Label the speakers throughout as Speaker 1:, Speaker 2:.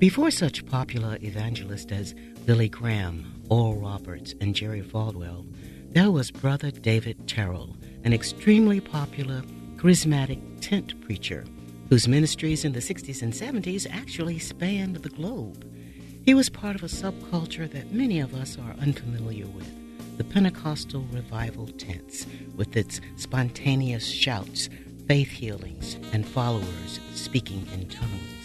Speaker 1: Before such popular evangelists as Billy Graham, Oral Roberts, and Jerry Falwell, there was Brother David Terrell, an extremely popular, charismatic tent preacher whose ministries in the 60s and 70s actually spanned the globe. He was part of a subculture that many of us are unfamiliar with the Pentecostal revival tents, with its spontaneous shouts, faith healings, and followers speaking in tongues.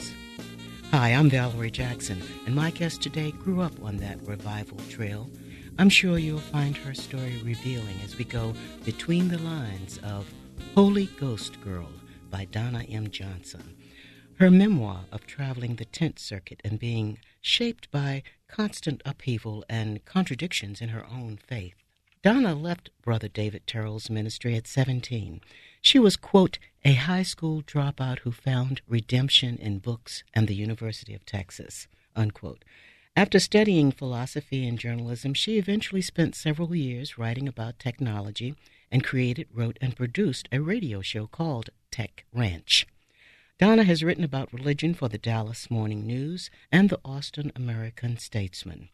Speaker 1: Hi, I'm Valerie Jackson, and my guest today grew up on that revival trail. I'm sure you'll find her story revealing as we go between the lines of Holy Ghost Girl by Donna M. Johnson. Her memoir of traveling the tent circuit and being shaped by constant upheaval and contradictions in her own faith. Donna left Brother David Terrell's ministry at 17. She was, quote, a high school dropout who found redemption in books and the University of Texas, unquote. After studying philosophy and journalism, she eventually spent several years writing about technology and created, wrote, and produced a radio show called Tech Ranch. Donna has written about religion for the Dallas Morning News and the Austin American Statesman.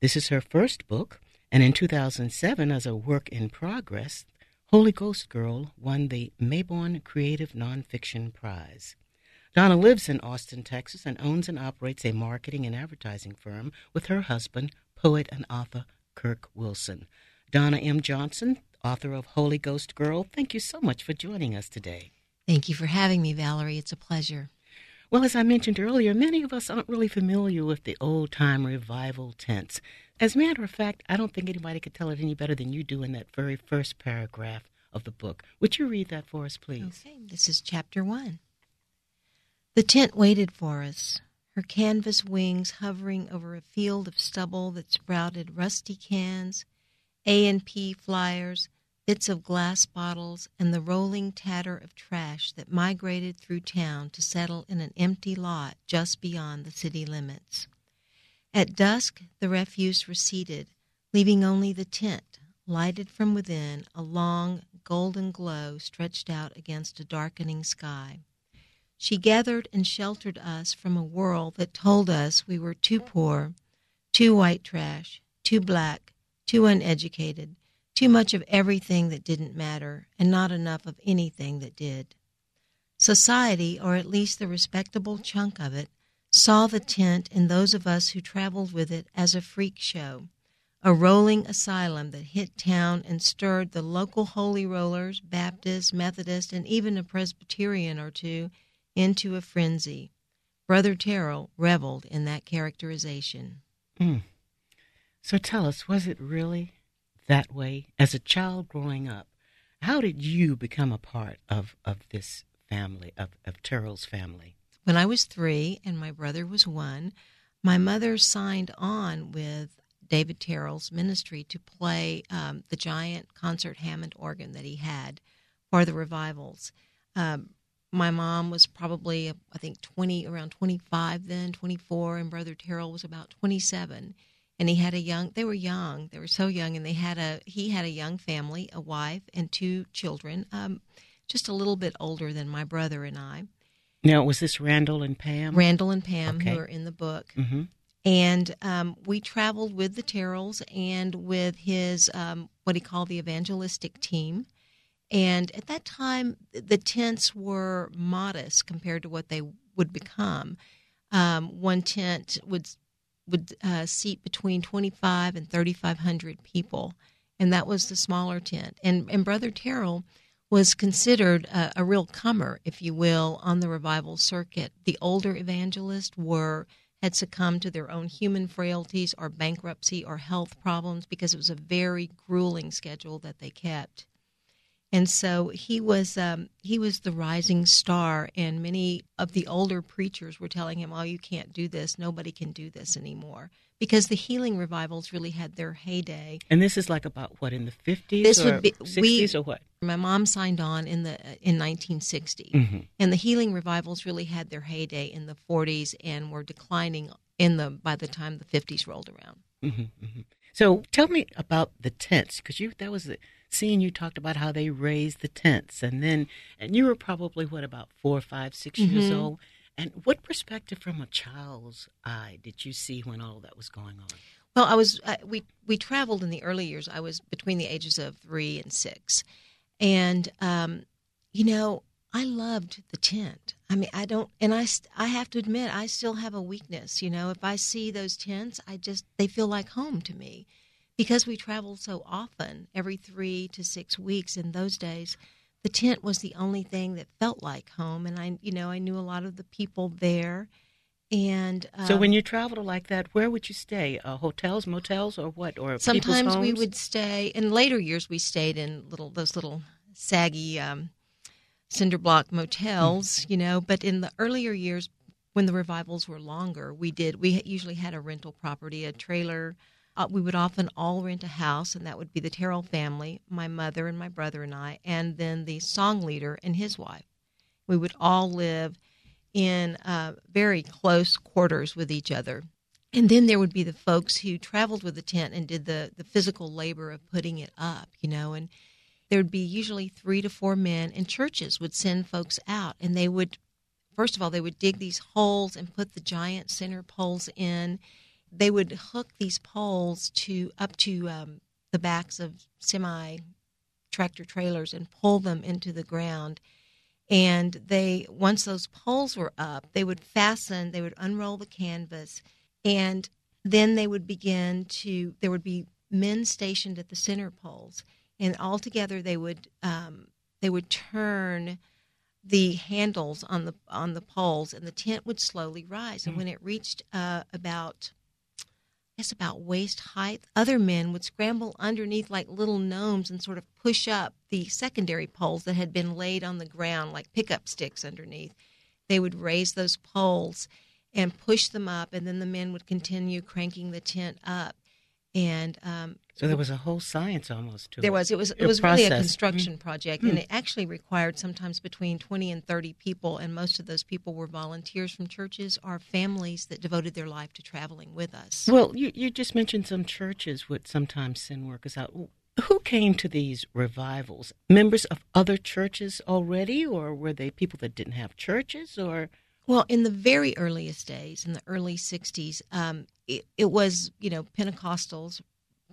Speaker 1: This is her first book, and in 2007, as a work in progress, Holy Ghost Girl won the Mayborn Creative Nonfiction Prize. Donna lives in Austin, Texas, and owns and operates a marketing and advertising firm with her husband, poet and author Kirk Wilson. Donna M. Johnson, author of Holy Ghost Girl, thank you so much for joining us today.
Speaker 2: Thank you for having me, Valerie. It's a pleasure.
Speaker 1: Well, as I mentioned earlier, many of us aren't really familiar with the old time revival tents. As a matter of fact, I don't think anybody could tell it any better than you do in that very first paragraph of the book. Would you read that for us, please?
Speaker 2: Okay, this is chapter one. The tent waited for us, her canvas wings hovering over a field of stubble that sprouted rusty cans, A&P flyers, bits of glass bottles, and the rolling tatter of trash that migrated through town to settle in an empty lot just beyond the city limits. At dusk, the refuse receded, leaving only the tent, lighted from within, a long golden glow stretched out against a darkening sky. She gathered and sheltered us from a world that told us we were too poor, too white trash, too black, too uneducated, too much of everything that didn't matter, and not enough of anything that did. Society, or at least the respectable chunk of it, saw the tent and those of us who traveled with it as a freak show, a rolling asylum that hit town and stirred the local holy rollers, Baptists, Methodists, and even a Presbyterian or two into a frenzy. Brother Terrell reveled in that characterization.
Speaker 1: Mm. So tell us, was it really that way? As a child growing up, how did you become a part of, of this family, of, of Terrell's family?
Speaker 2: When I was three and my brother was one, my mother signed on with David Terrell's ministry to play um, the giant concert Hammond organ that he had for the revivals. Um, my mom was probably I think 20 around 25 then 24 and brother Terrell was about 27 and he had a young they were young they were so young and they had a he had a young family a wife and two children um, just a little bit older than my brother and I
Speaker 1: now was this Randall and Pam
Speaker 2: Randall and Pam
Speaker 1: okay.
Speaker 2: who are in the book
Speaker 1: mm-hmm.
Speaker 2: and um, we traveled with the Terrells and with his um, what he called the evangelistic team and at that time, the tents were modest compared to what they would become. Um, one tent would would uh, seat between 25 and 3,500 people, and that was the smaller tent. And and Brother Terrell was considered a, a real comer, if you will, on the revival circuit. The older evangelists were had succumbed to their own human frailties or bankruptcy or health problems because it was a very grueling schedule that they kept. And so he was um, he was the rising star and many of the older preachers were telling him oh you can't do this. Nobody can do this anymore. Because the healing revivals really had their heyday.
Speaker 1: And this is like about what in the 50s
Speaker 2: this
Speaker 1: or
Speaker 2: would be
Speaker 1: 60s or what
Speaker 2: my mom signed on in the in 1960
Speaker 1: mm-hmm.
Speaker 2: and the healing revivals really had their heyday in the 40s and were declining in the by the time the 50s rolled around
Speaker 1: mm-hmm, mm-hmm. so tell me about the tents because you that was the seeing you talked about how they raised the tents and then and you were probably what about four five six
Speaker 2: mm-hmm.
Speaker 1: years old And what perspective from a child's eye did you see when all that was going on?
Speaker 2: Well, I was uh, we we traveled in the early years. I was between the ages of three and six, and um, you know I loved the tent. I mean, I don't, and I I have to admit I still have a weakness. You know, if I see those tents, I just they feel like home to me, because we traveled so often, every three to six weeks in those days. The tent was the only thing that felt like home, and I, you know, I knew a lot of the people there and
Speaker 1: um, so, when you traveled like that, where would you stay? Uh, hotels, motels, or what? Or
Speaker 2: sometimes we would stay. In later years, we stayed in little those little saggy um, cinder block motels, mm. you know. But in the earlier years, when the revivals were longer, we did. We usually had a rental property, a trailer. Uh, we would often all rent a house, and that would be the Terrell family, my mother and my brother and I, and then the song leader and his wife. We would all live in uh, very close quarters with each other. And then there would be the folks who traveled with the tent and did the, the physical labor of putting it up, you know, and there would be usually three to four men, and churches would send folks out, and they would, first of all, they would dig these holes and put the giant center poles in. They would hook these poles to up to um, the backs of semi tractor trailers and pull them into the ground and they once those poles were up they would fasten they would unroll the canvas and then they would begin to there would be men stationed at the center poles and all together they would um, they would turn the handles on the on the poles and the tent would slowly rise and hmm. when it reached uh, about guess about waist height. Other men would scramble underneath like little gnomes and sort of push up the secondary poles that had been laid on the ground like pickup sticks underneath. They would raise those poles and push them up, and then the men would continue cranking the tent up. And um,
Speaker 1: so there was a whole science almost to it
Speaker 2: there
Speaker 1: it.
Speaker 2: was. It was. It was process. really a construction mm-hmm. project, mm-hmm. and it actually required sometimes between twenty and thirty people, and most of those people were volunteers from churches or families that devoted their life to traveling with us.
Speaker 1: Well, you you just mentioned some churches would sometimes send workers out. Who came to these revivals? Members of other churches already, or were they people that didn't have churches, or?
Speaker 2: Well, in the very earliest days, in the early 60s, um, it, it, was, you know, Pentecostals,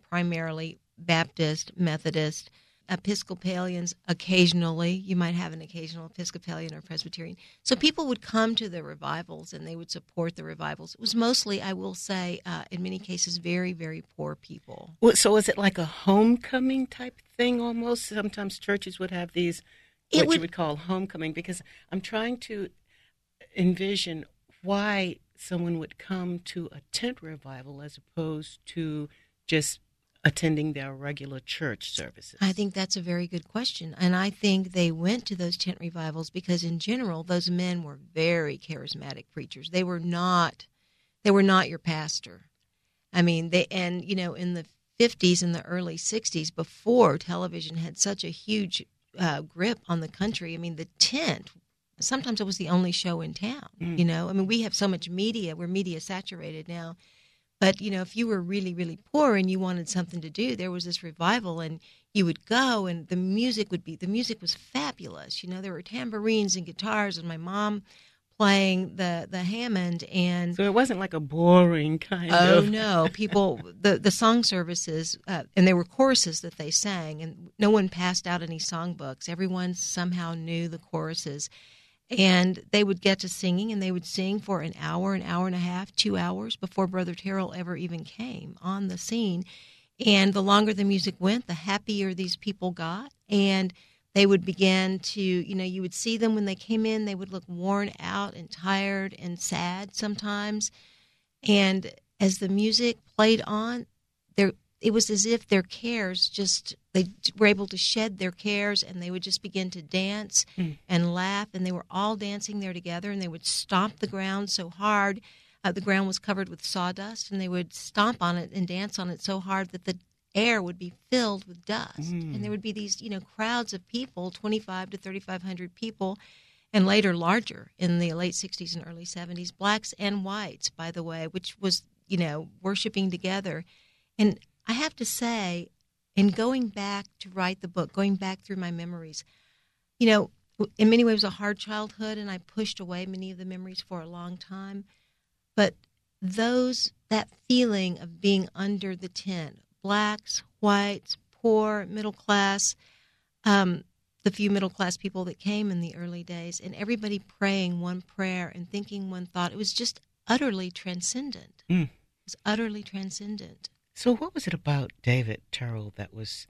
Speaker 2: primarily Baptist, Methodist, Episcopalians occasionally. You might have an occasional Episcopalian or Presbyterian. So people would come to the revivals and they would support the revivals. It was mostly, I will say, uh, in many cases, very, very poor people.
Speaker 1: Well, so is it like a homecoming type thing almost? Sometimes churches would have these, what would, you would call homecoming, because I'm trying to envision why someone would come to a tent revival as opposed to just attending their regular church services?
Speaker 2: I think that's a very good question. And I think they went to those tent revivals because in general those men were very charismatic preachers. They were not they were not your pastor. I mean, they and you know in the 50s and the early 60s before television had such a huge uh, grip on the country. I mean, the tent sometimes it was the only show in town. Mm. You know, I mean, we have so much media; we're media saturated now. But you know, if you were really, really poor and you wanted something to do, there was this revival, and you would go, and the music would be the music was fabulous. You know, there were tambourines and guitars, and my mom playing the the Hammond and
Speaker 1: so it wasn't like a boring kind
Speaker 2: oh,
Speaker 1: of
Speaker 2: oh no people the the song services uh, and there were choruses that they sang and no one passed out any songbooks everyone somehow knew the choruses and they would get to singing and they would sing for an hour an hour and a half two hours before brother terrell ever even came on the scene. And the longer the music went the happier these people got. And they would begin to you know you would see them when they came in. They would look worn out and tired and sad sometimes. And as the music played on there it was as if their cares just they were able to shed their cares and they would just begin to dance mm. and laugh and they were all dancing there together and they would stomp the ground so hard uh, the ground was covered with sawdust and they would stomp on it and dance on it so hard that the air would be filled with dust mm. and there would be these you know crowds of people 25 to 3500 people and later larger in the late 60s and early 70s blacks and whites by the way which was you know worshiping together and I have to say, in going back to write the book, going back through my memories, you know, in many ways, was a hard childhood, and I pushed away many of the memories for a long time. But those, that feeling of being under the tent, blacks, whites, poor, middle class, um, the few middle class people that came in the early days, and everybody praying one prayer and thinking one thought. It was just utterly transcendent.
Speaker 1: Mm.
Speaker 2: It was utterly transcendent.
Speaker 1: So, what was it about David Terrell that was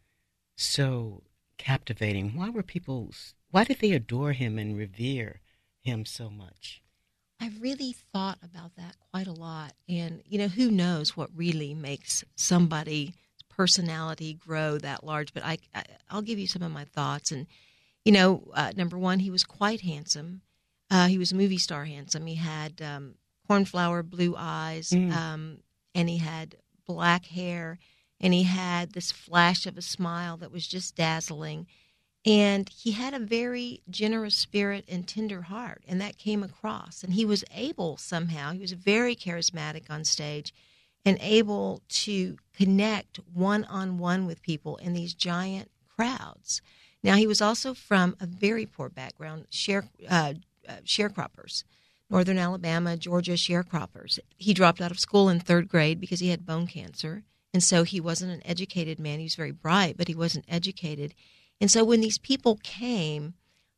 Speaker 1: so captivating? Why were people? Why did they adore him and revere him so much?
Speaker 2: I've really thought about that quite a lot, and you know, who knows what really makes somebody personality grow that large. But I, I will give you some of my thoughts. And you know, uh, number one, he was quite handsome. Uh, he was a movie star handsome. He had um, cornflower blue eyes, mm. um, and he had black hair, and he had this flash of a smile that was just dazzling. And he had a very generous spirit and tender heart, and that came across. And he was able somehow, he was very charismatic on stage and able to connect one on one with people in these giant crowds. Now, he was also from a very poor background, share, uh, uh, sharecroppers, Northern Alabama, Georgia sharecroppers. He dropped out of school in third grade because he had bone cancer. And so he wasn't an educated man. He was very bright, but he wasn't educated. And so when these people came,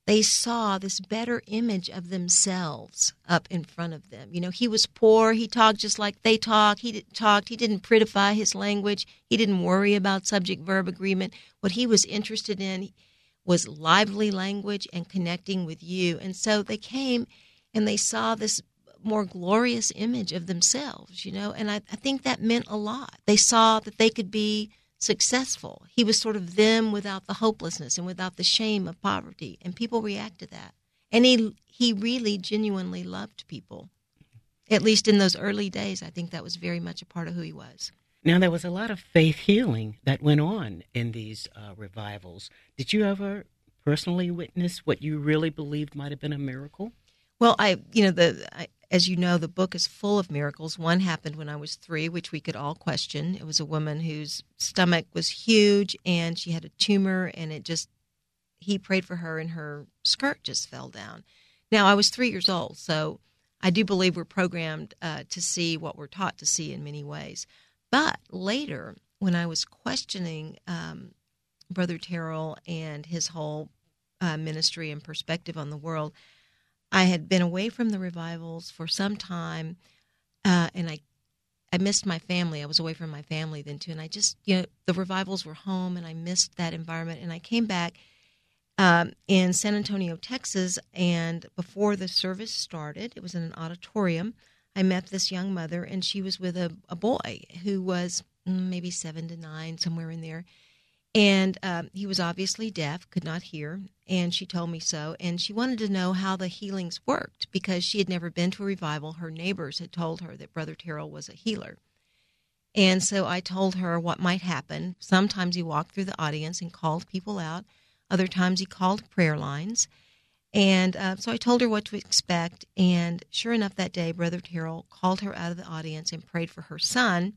Speaker 2: they saw this better image of themselves up in front of them. You know, he was poor. He talked just like they talk. He talked. He didn't prettify his language. He didn't worry about subject verb agreement. What he was interested in was lively language and connecting with you. And so they came and they saw this more glorious image of themselves, you know, and I, I think that meant a lot. They saw that they could be successful. He was sort of them without the hopelessness and without the shame of poverty, and people react to that. And he he really genuinely loved people. At least in those early days, I think that was very much a part of who he was.
Speaker 1: Now there was a lot of faith healing that went on in these uh, revivals. Did you ever personally witness what you really believed might have been a miracle?
Speaker 2: Well, I, you know, the I, as you know, the book is full of miracles. One happened when I was three, which we could all question. It was a woman whose stomach was huge and she had a tumor, and it just, he prayed for her and her skirt just fell down. Now, I was three years old, so I do believe we're programmed uh, to see what we're taught to see in many ways. But later, when I was questioning um, Brother Terrell and his whole uh, ministry and perspective on the world, I had been away from the revivals for some time, uh, and I I missed my family. I was away from my family then too, and I just you know the revivals were home, and I missed that environment. And I came back um, in San Antonio, Texas, and before the service started, it was in an auditorium. I met this young mother, and she was with a, a boy who was mm, maybe seven to nine, somewhere in there. And um, he was obviously deaf, could not hear, and she told me so. And she wanted to know how the healings worked because she had never been to a revival. Her neighbors had told her that Brother Terrell was a healer. And so I told her what might happen. Sometimes he walked through the audience and called people out, other times he called prayer lines. And uh, so I told her what to expect. And sure enough, that day, Brother Terrell called her out of the audience and prayed for her son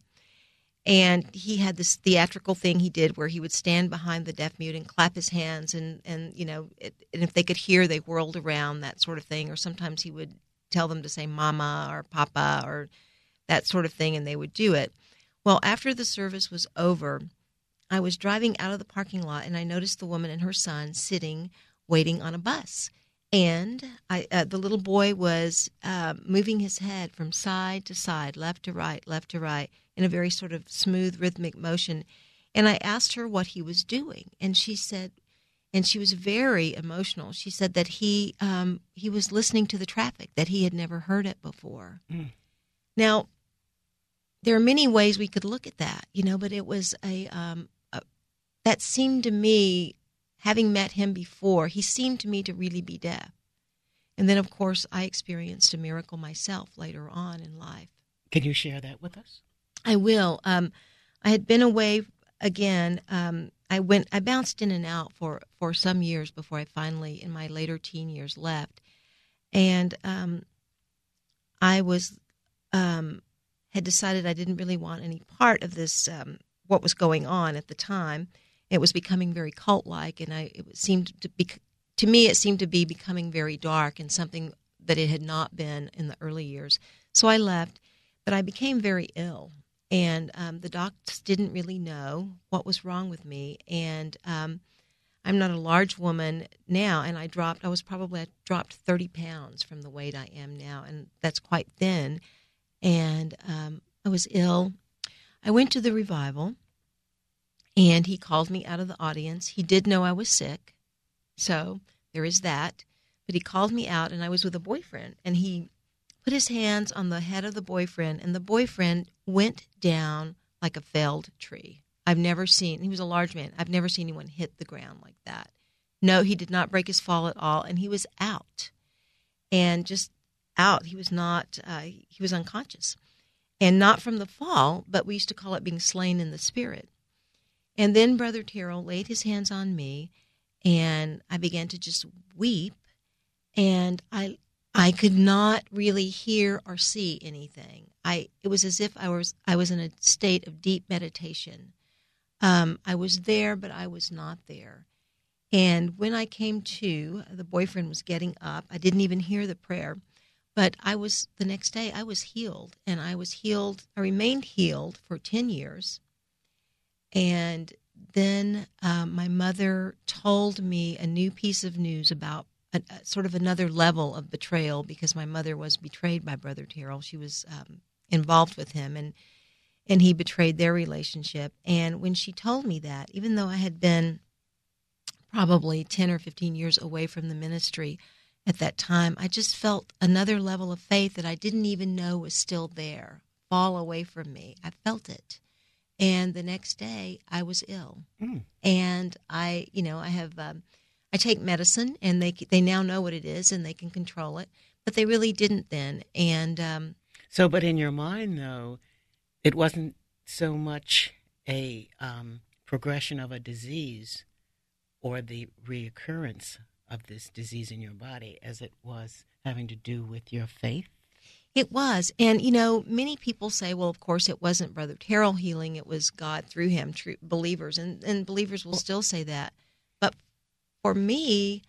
Speaker 2: and he had this theatrical thing he did where he would stand behind the deaf mute and clap his hands and and you know it, and if they could hear they whirled around that sort of thing. Or sometimes he would tell them to say mama or papa or that sort of thing and they would do it. Well after the service was over i was driving out of the parking lot and i noticed the woman and her son sitting waiting on a bus. And I, uh, the little boy was uh, moving his head from side to side, left to right, left to right, in a very sort of smooth, rhythmic motion. And I asked her what he was doing, and she said, and she was very emotional. She said that he um, he was listening to the traffic, that he had never heard it before. Mm. Now, there are many ways we could look at that, you know, but it was a, um, a that seemed to me having met him before, he seemed to me to really be deaf. And then, of course, I experienced a miracle myself later on in life.
Speaker 1: Can you share that with us?
Speaker 2: I will. Um, I had been away again. Um, I went. I bounced in and out for for some years before I finally, in my later teen years, left. And um, I was um, had decided I didn't really want any part of this. Um, what was going on at the time? it was becoming very cult like, and I it seemed to be to me, it seemed to be becoming very dark and something that it had not been in the early years. So I left, but I became very ill. And um, the doctors didn't really know what was wrong with me. And um, I'm not a large woman now, and I dropped, I was probably, I dropped 30 pounds from the weight I am now, and that's quite thin. And um, I was ill. I went to the revival, and he called me out of the audience. He did know I was sick, so there is that. But he called me out, and I was with a boyfriend, and he put his hands on the head of the boyfriend, and the boyfriend went down like a felled tree. I've never seen, he was a large man, I've never seen anyone hit the ground like that. No, he did not break his fall at all, and he was out. And just out. He was not, uh, he was unconscious. And not from the fall, but we used to call it being slain in the spirit. And then Brother Terrell laid his hands on me, and I began to just weep. And I, I could not really hear or see anything. I, it was as if I was, I was in a state of deep meditation. Um, I was there, but I was not there. And when I came to, the boyfriend was getting up. I didn't even hear the prayer. But I was, the next day, I was healed. And I was healed, I remained healed for 10 years. And then um, my mother told me a new piece of news about a, a, sort of another level of betrayal because my mother was betrayed by Brother Terrell. She was um, involved with him, and and he betrayed their relationship. And when she told me that, even though I had been probably ten or fifteen years away from the ministry, at that time, I just felt another level of faith that I didn't even know was still there fall away from me. I felt it. And the next day, I was ill. Mm. And I, you know, I have, um, I take medicine and they, they now know what it is and they can control it, but they really didn't then. And, um,
Speaker 1: so, but in your mind, though, it wasn't so much a um, progression of a disease or the reoccurrence of this disease in your body as it was having to do with your faith?
Speaker 2: It was. And, you know, many people say, well, of course, it wasn't Brother Terrell healing, it was God through him, true believers. And, and believers will still say that. For me,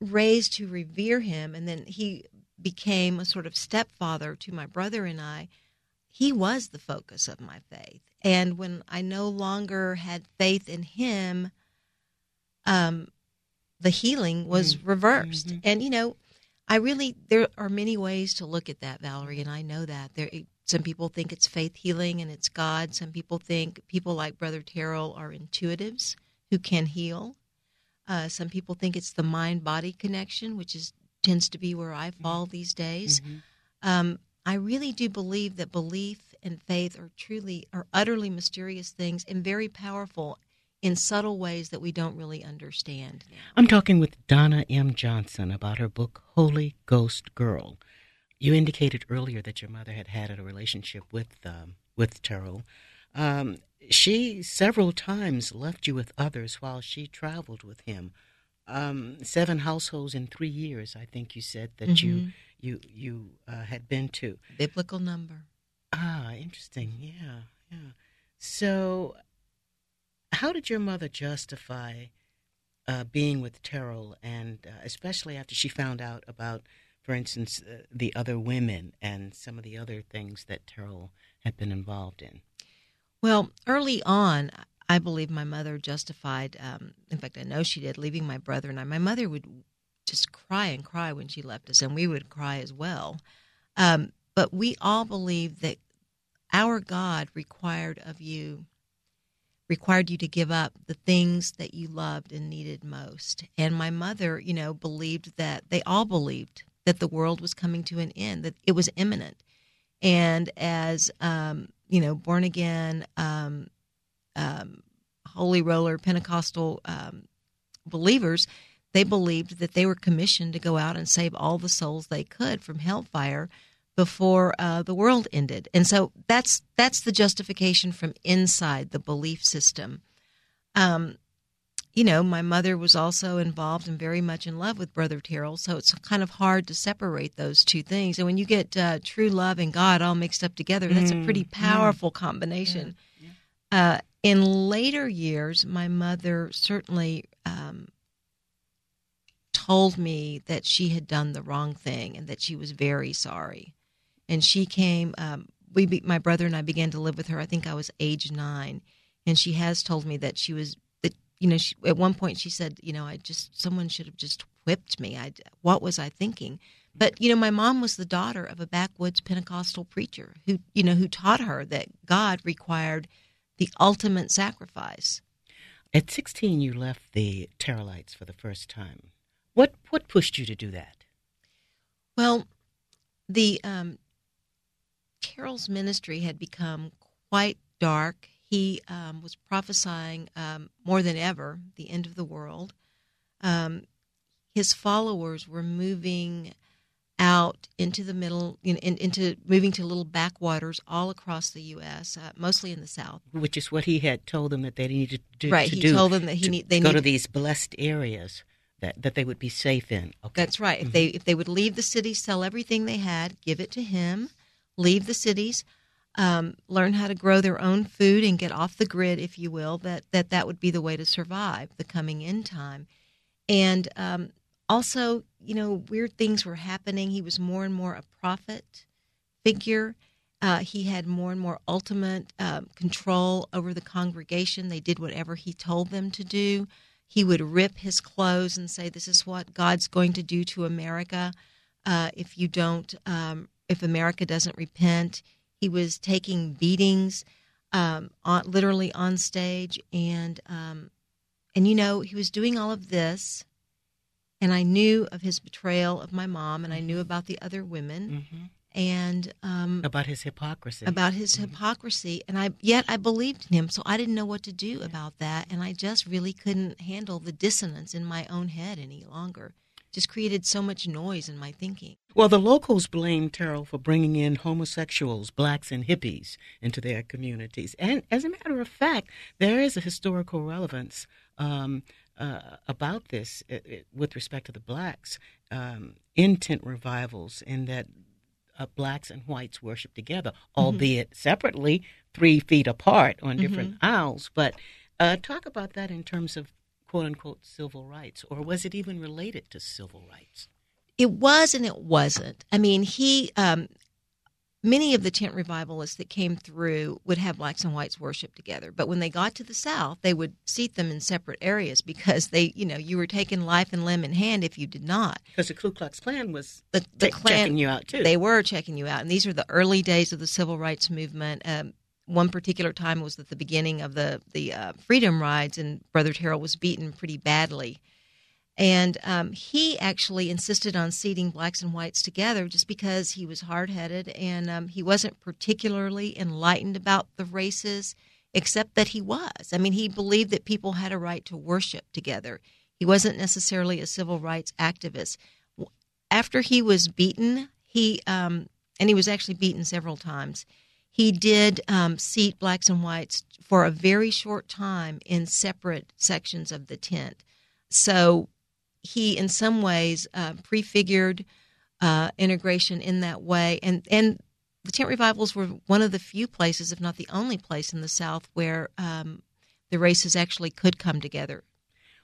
Speaker 2: raised to revere him, and then he became a sort of stepfather to my brother and I, he was the focus of my faith. And when I no longer had faith in him, um, the healing was mm-hmm. reversed. Mm-hmm. And you know, I really there are many ways to look at that, Valerie, and I know that there. Some people think it's faith healing and it's God. Some people think people like Brother Terrell are intuitives who can heal. Uh, some people think it's the mind body connection, which is tends to be where I mm-hmm. fall these days. Mm-hmm. Um, I really do believe that belief and faith are truly are utterly mysterious things and very powerful in subtle ways that we don't really understand.
Speaker 1: I'm talking with Donna M. Johnson about her book, Holy Ghost Girl. You indicated earlier that your mother had had a relationship with um, with Terrell. Um, she several times left you with others while she traveled with him. Um, seven households in three years, I think you said that mm-hmm. you you you uh, had been to.
Speaker 2: Biblical number.
Speaker 1: Ah, interesting. Yeah, yeah. So how did your mother justify uh, being with Terrell, and uh, especially after she found out about, for instance, uh, the other women and some of the other things that Terrell had been involved in?
Speaker 2: Well, early on, I believe my mother justified. Um, in fact, I know she did. Leaving my brother and I. My mother would just cry and cry when she left us, and we would cry as well. Um, but we all believed that our God required of you required you to give up the things that you loved and needed most. And my mother, you know, believed that they all believed that the world was coming to an end, that it was imminent. And as, um, you know, born again, um, um, holy roller Pentecostal um, believers, they believed that they were commissioned to go out and save all the souls they could from hellfire before uh, the world ended. And so that's that's the justification from inside the belief system. Um, you know, my mother was also involved and very much in love with Brother Terrell, so it's kind of hard to separate those two things. And when you get uh, true love and God all mixed up together, that's a pretty mm, powerful yeah. combination. Yeah. Yeah. Uh, in later years, my mother certainly um, told me that she had done the wrong thing and that she was very sorry. And she came. Um, we, be, my brother and I, began to live with her. I think I was age nine, and she has told me that she was you know she, at one point she said, you know, I just someone should have just whipped me. I what was I thinking? But you know, my mom was the daughter of a backwoods Pentecostal preacher who you know who taught her that God required the ultimate sacrifice.
Speaker 1: At 16, you left the Terrellites for the first time. What what pushed you to do that?
Speaker 2: Well, the um, Terrell's ministry had become quite dark. He um, was prophesying um, more than ever the end of the world. Um, his followers were moving out into the middle, in, in, into moving to little backwaters all across the U.S., uh, mostly in the South.
Speaker 1: Which is what he had told them that they needed to do.
Speaker 2: Right,
Speaker 1: to
Speaker 2: he
Speaker 1: do,
Speaker 2: told them that he need, they
Speaker 1: go
Speaker 2: need,
Speaker 1: to these blessed areas that, that they would be safe in. Okay.
Speaker 2: That's right. Mm-hmm. If they if they would leave the cities, sell everything they had, give it to him, leave the cities, um, learn how to grow their own food and get off the grid, if you will, that that that would be the way to survive the coming end time. And um, also, you know, weird things were happening. He was more and more a prophet figure. Uh, he had more and more ultimate uh, control over the congregation. They did whatever he told them to do. He would rip his clothes and say, "This is what God's going to do to America uh, if you don't, um, if America doesn't repent." He was taking beatings, um, on, literally on stage, and um, and you know he was doing all of this and I knew of his betrayal of my mom, and I knew about the other women,
Speaker 1: mm-hmm.
Speaker 2: and um,
Speaker 1: about his hypocrisy.
Speaker 2: About his
Speaker 1: mm-hmm.
Speaker 2: hypocrisy, and I yet I believed in him, so I didn't know what to do about that, and I just really couldn't handle the dissonance in my own head any longer. Just created so much noise in my thinking.
Speaker 1: Well, the locals blamed Terrell for bringing in homosexuals, blacks, and hippies into their communities. And as a matter of fact, there is a historical relevance um, uh, about this it, it, with respect to the blacks um, in tent revivals, in that uh, blacks and whites worship together, mm-hmm. albeit separately, three feet apart on different mm-hmm. aisles. But uh, talk about that in terms of quote unquote civil rights, or was it even related to civil rights?
Speaker 2: It was and it wasn't. I mean, he um, many of the tent revivalists that came through would have blacks and whites worship together but when they got to the south they would seat them in separate areas because they you know you were taking life and limb in hand if you did not
Speaker 1: because the ku klux klan was
Speaker 2: the, the
Speaker 1: t-
Speaker 2: Klan,
Speaker 1: checking you out too
Speaker 2: they were checking you out and these are the early days of the civil rights movement um, one particular time was at the beginning of the the uh, freedom rides and brother terrell was beaten pretty badly and um, he actually insisted on seating blacks and whites together just because he was hard headed and um, he wasn't particularly enlightened about the races, except that he was. I mean, he believed that people had a right to worship together. He wasn't necessarily a civil rights activist. After he was beaten, he, um, and he was actually beaten several times, he did um, seat blacks and whites for a very short time in separate sections of the tent. So he, in some ways, uh, prefigured uh, integration in that way. And, and the tent revivals were one of the few places, if not the only place in the South, where um, the races actually could come together.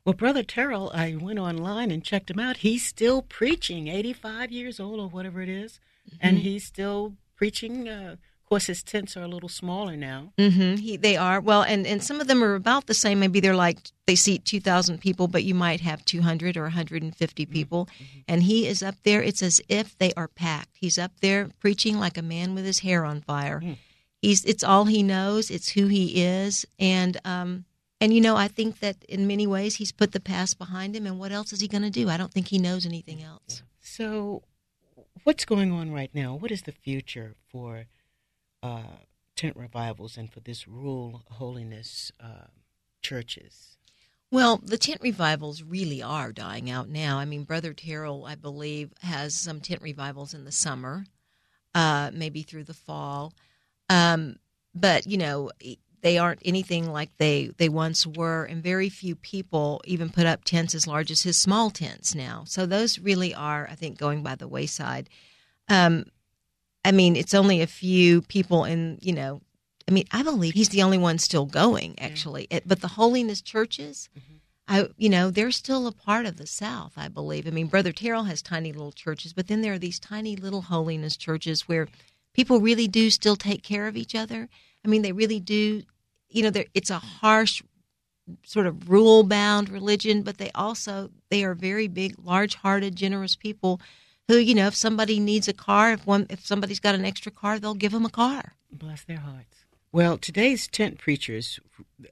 Speaker 1: Well, Brother Terrell, I went online and checked him out. He's still preaching, 85 years old or whatever it is, mm-hmm. and he's still preaching uh, course, his tents are a little smaller now.
Speaker 2: Mm-hmm. He, they are well, and and some of them are about the same. Maybe they're like they seat two thousand people, but you might have two hundred or one hundred and fifty mm-hmm. people. Mm-hmm. And he is up there. It's as if they are packed. He's up there preaching like a man with his hair on fire. Mm. He's it's all he knows. It's who he is, and um, and you know, I think that in many ways he's put the past behind him. And what else is he going to do? I don't think he knows anything else.
Speaker 1: So, what's going on right now? What is the future for? Uh, tent revivals and for this rural holiness uh, churches?
Speaker 2: Well, the tent revivals really are dying out now. I mean, Brother Terrell, I believe, has some tent revivals in the summer, uh, maybe through the fall. Um, but, you know, they aren't anything like they, they once were, and very few people even put up tents as large as his small tents now. So those really are, I think, going by the wayside. Um, I mean, it's only a few people in, you know, I mean, I believe he's the only one still going, actually. Yeah. But the holiness churches, mm-hmm. I, you know, they're still a part of the South, I believe. I mean, Brother Terrell has tiny little churches, but then there are these tiny little holiness churches where people really do still take care of each other. I mean, they really do. You know, it's a harsh, sort of rule-bound religion, but they also they are very big, large-hearted, generous people. Who, you know, if somebody needs a car, if one, if somebody's got an extra car, they'll give them a car.
Speaker 1: Bless their hearts. Well, today's tent preachers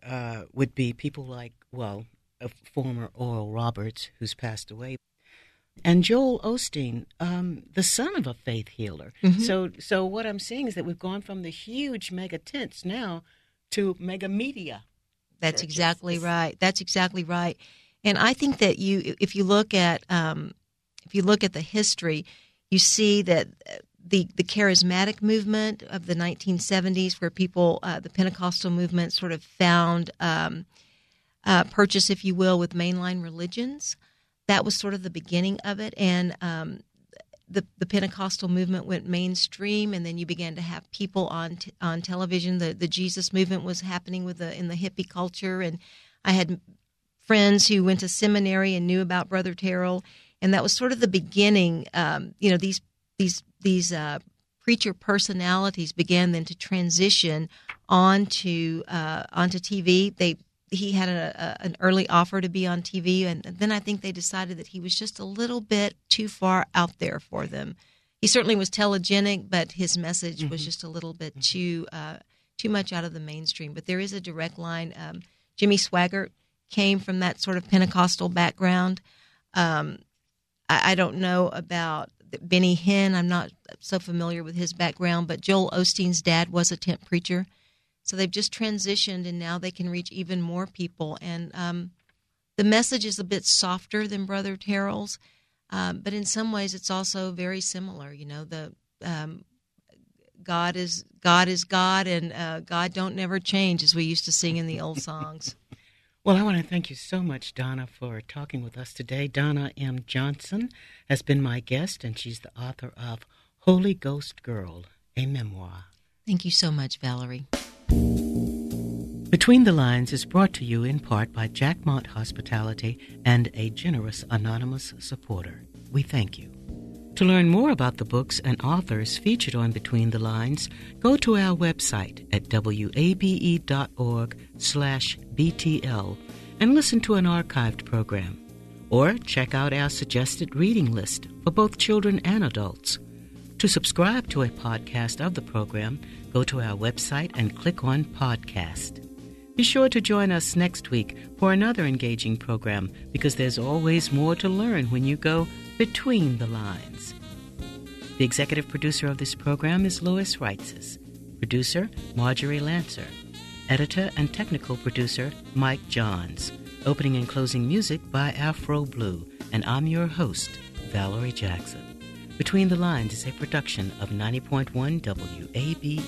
Speaker 1: uh, would be people like, well, a former Oral Roberts, who's passed away, and Joel Osteen, um, the son of a faith healer. Mm-hmm. So, so what I'm saying is that we've gone from the huge mega tents now to mega media.
Speaker 2: That's churches. exactly right. That's exactly right. And I think that you, if you look at, um, if you look at the history, you see that the the charismatic movement of the 1970s, where people, uh, the Pentecostal movement, sort of found um, uh, purchase, if you will, with mainline religions. That was sort of the beginning of it, and um, the the Pentecostal movement went mainstream, and then you began to have people on t- on television. The the Jesus movement was happening with the in the hippie culture, and I had friends who went to seminary and knew about Brother Terrell, and that was sort of the beginning. Um, you know, these these these uh, preacher personalities began then to transition onto uh, onto TV. They he had a, a, an early offer to be on TV, and then I think they decided that he was just a little bit too far out there for them. He certainly was telegenic, but his message mm-hmm. was just a little bit mm-hmm. too uh, too much out of the mainstream. But there is a direct line. Um, Jimmy Swaggart came from that sort of Pentecostal background. Um, I, I, don't know about Benny Hinn. I'm not so familiar with his background, but Joel Osteen's dad was a tent preacher. So they've just transitioned, and now they can reach even more people. And um, the message is a bit softer than Brother Terrell's, um, but in some ways, it's also very similar. You know, the um, God is God is God, and uh, God don't never change, as we used to sing in the old songs.
Speaker 1: Well, I want to thank you so much, Donna, for talking with us today. Donna M. Johnson has been my guest, and she's the author of Holy Ghost Girl, a memoir.
Speaker 2: Thank you so much, Valerie.
Speaker 1: Between the Lines is brought to you in part by Jackmont Hospitality and a generous anonymous supporter. We thank you. To learn more about the books and authors featured on Between the Lines, go to our website at wabe.org slash BTL and listen to an archived program. Or check out our suggested reading list for both children and adults. To subscribe to a podcast of the program, go to our website and click on Podcast. Be sure to join us next week for another engaging program because there's always more to learn when you go between the lines. The executive producer of this program is Lois Reitzes. Producer, Marjorie Lancer. Editor and technical producer, Mike Johns. Opening and closing music by Afro Blue. And I'm your host, Valerie Jackson. Between the Lines is a production of 90.1 WABE.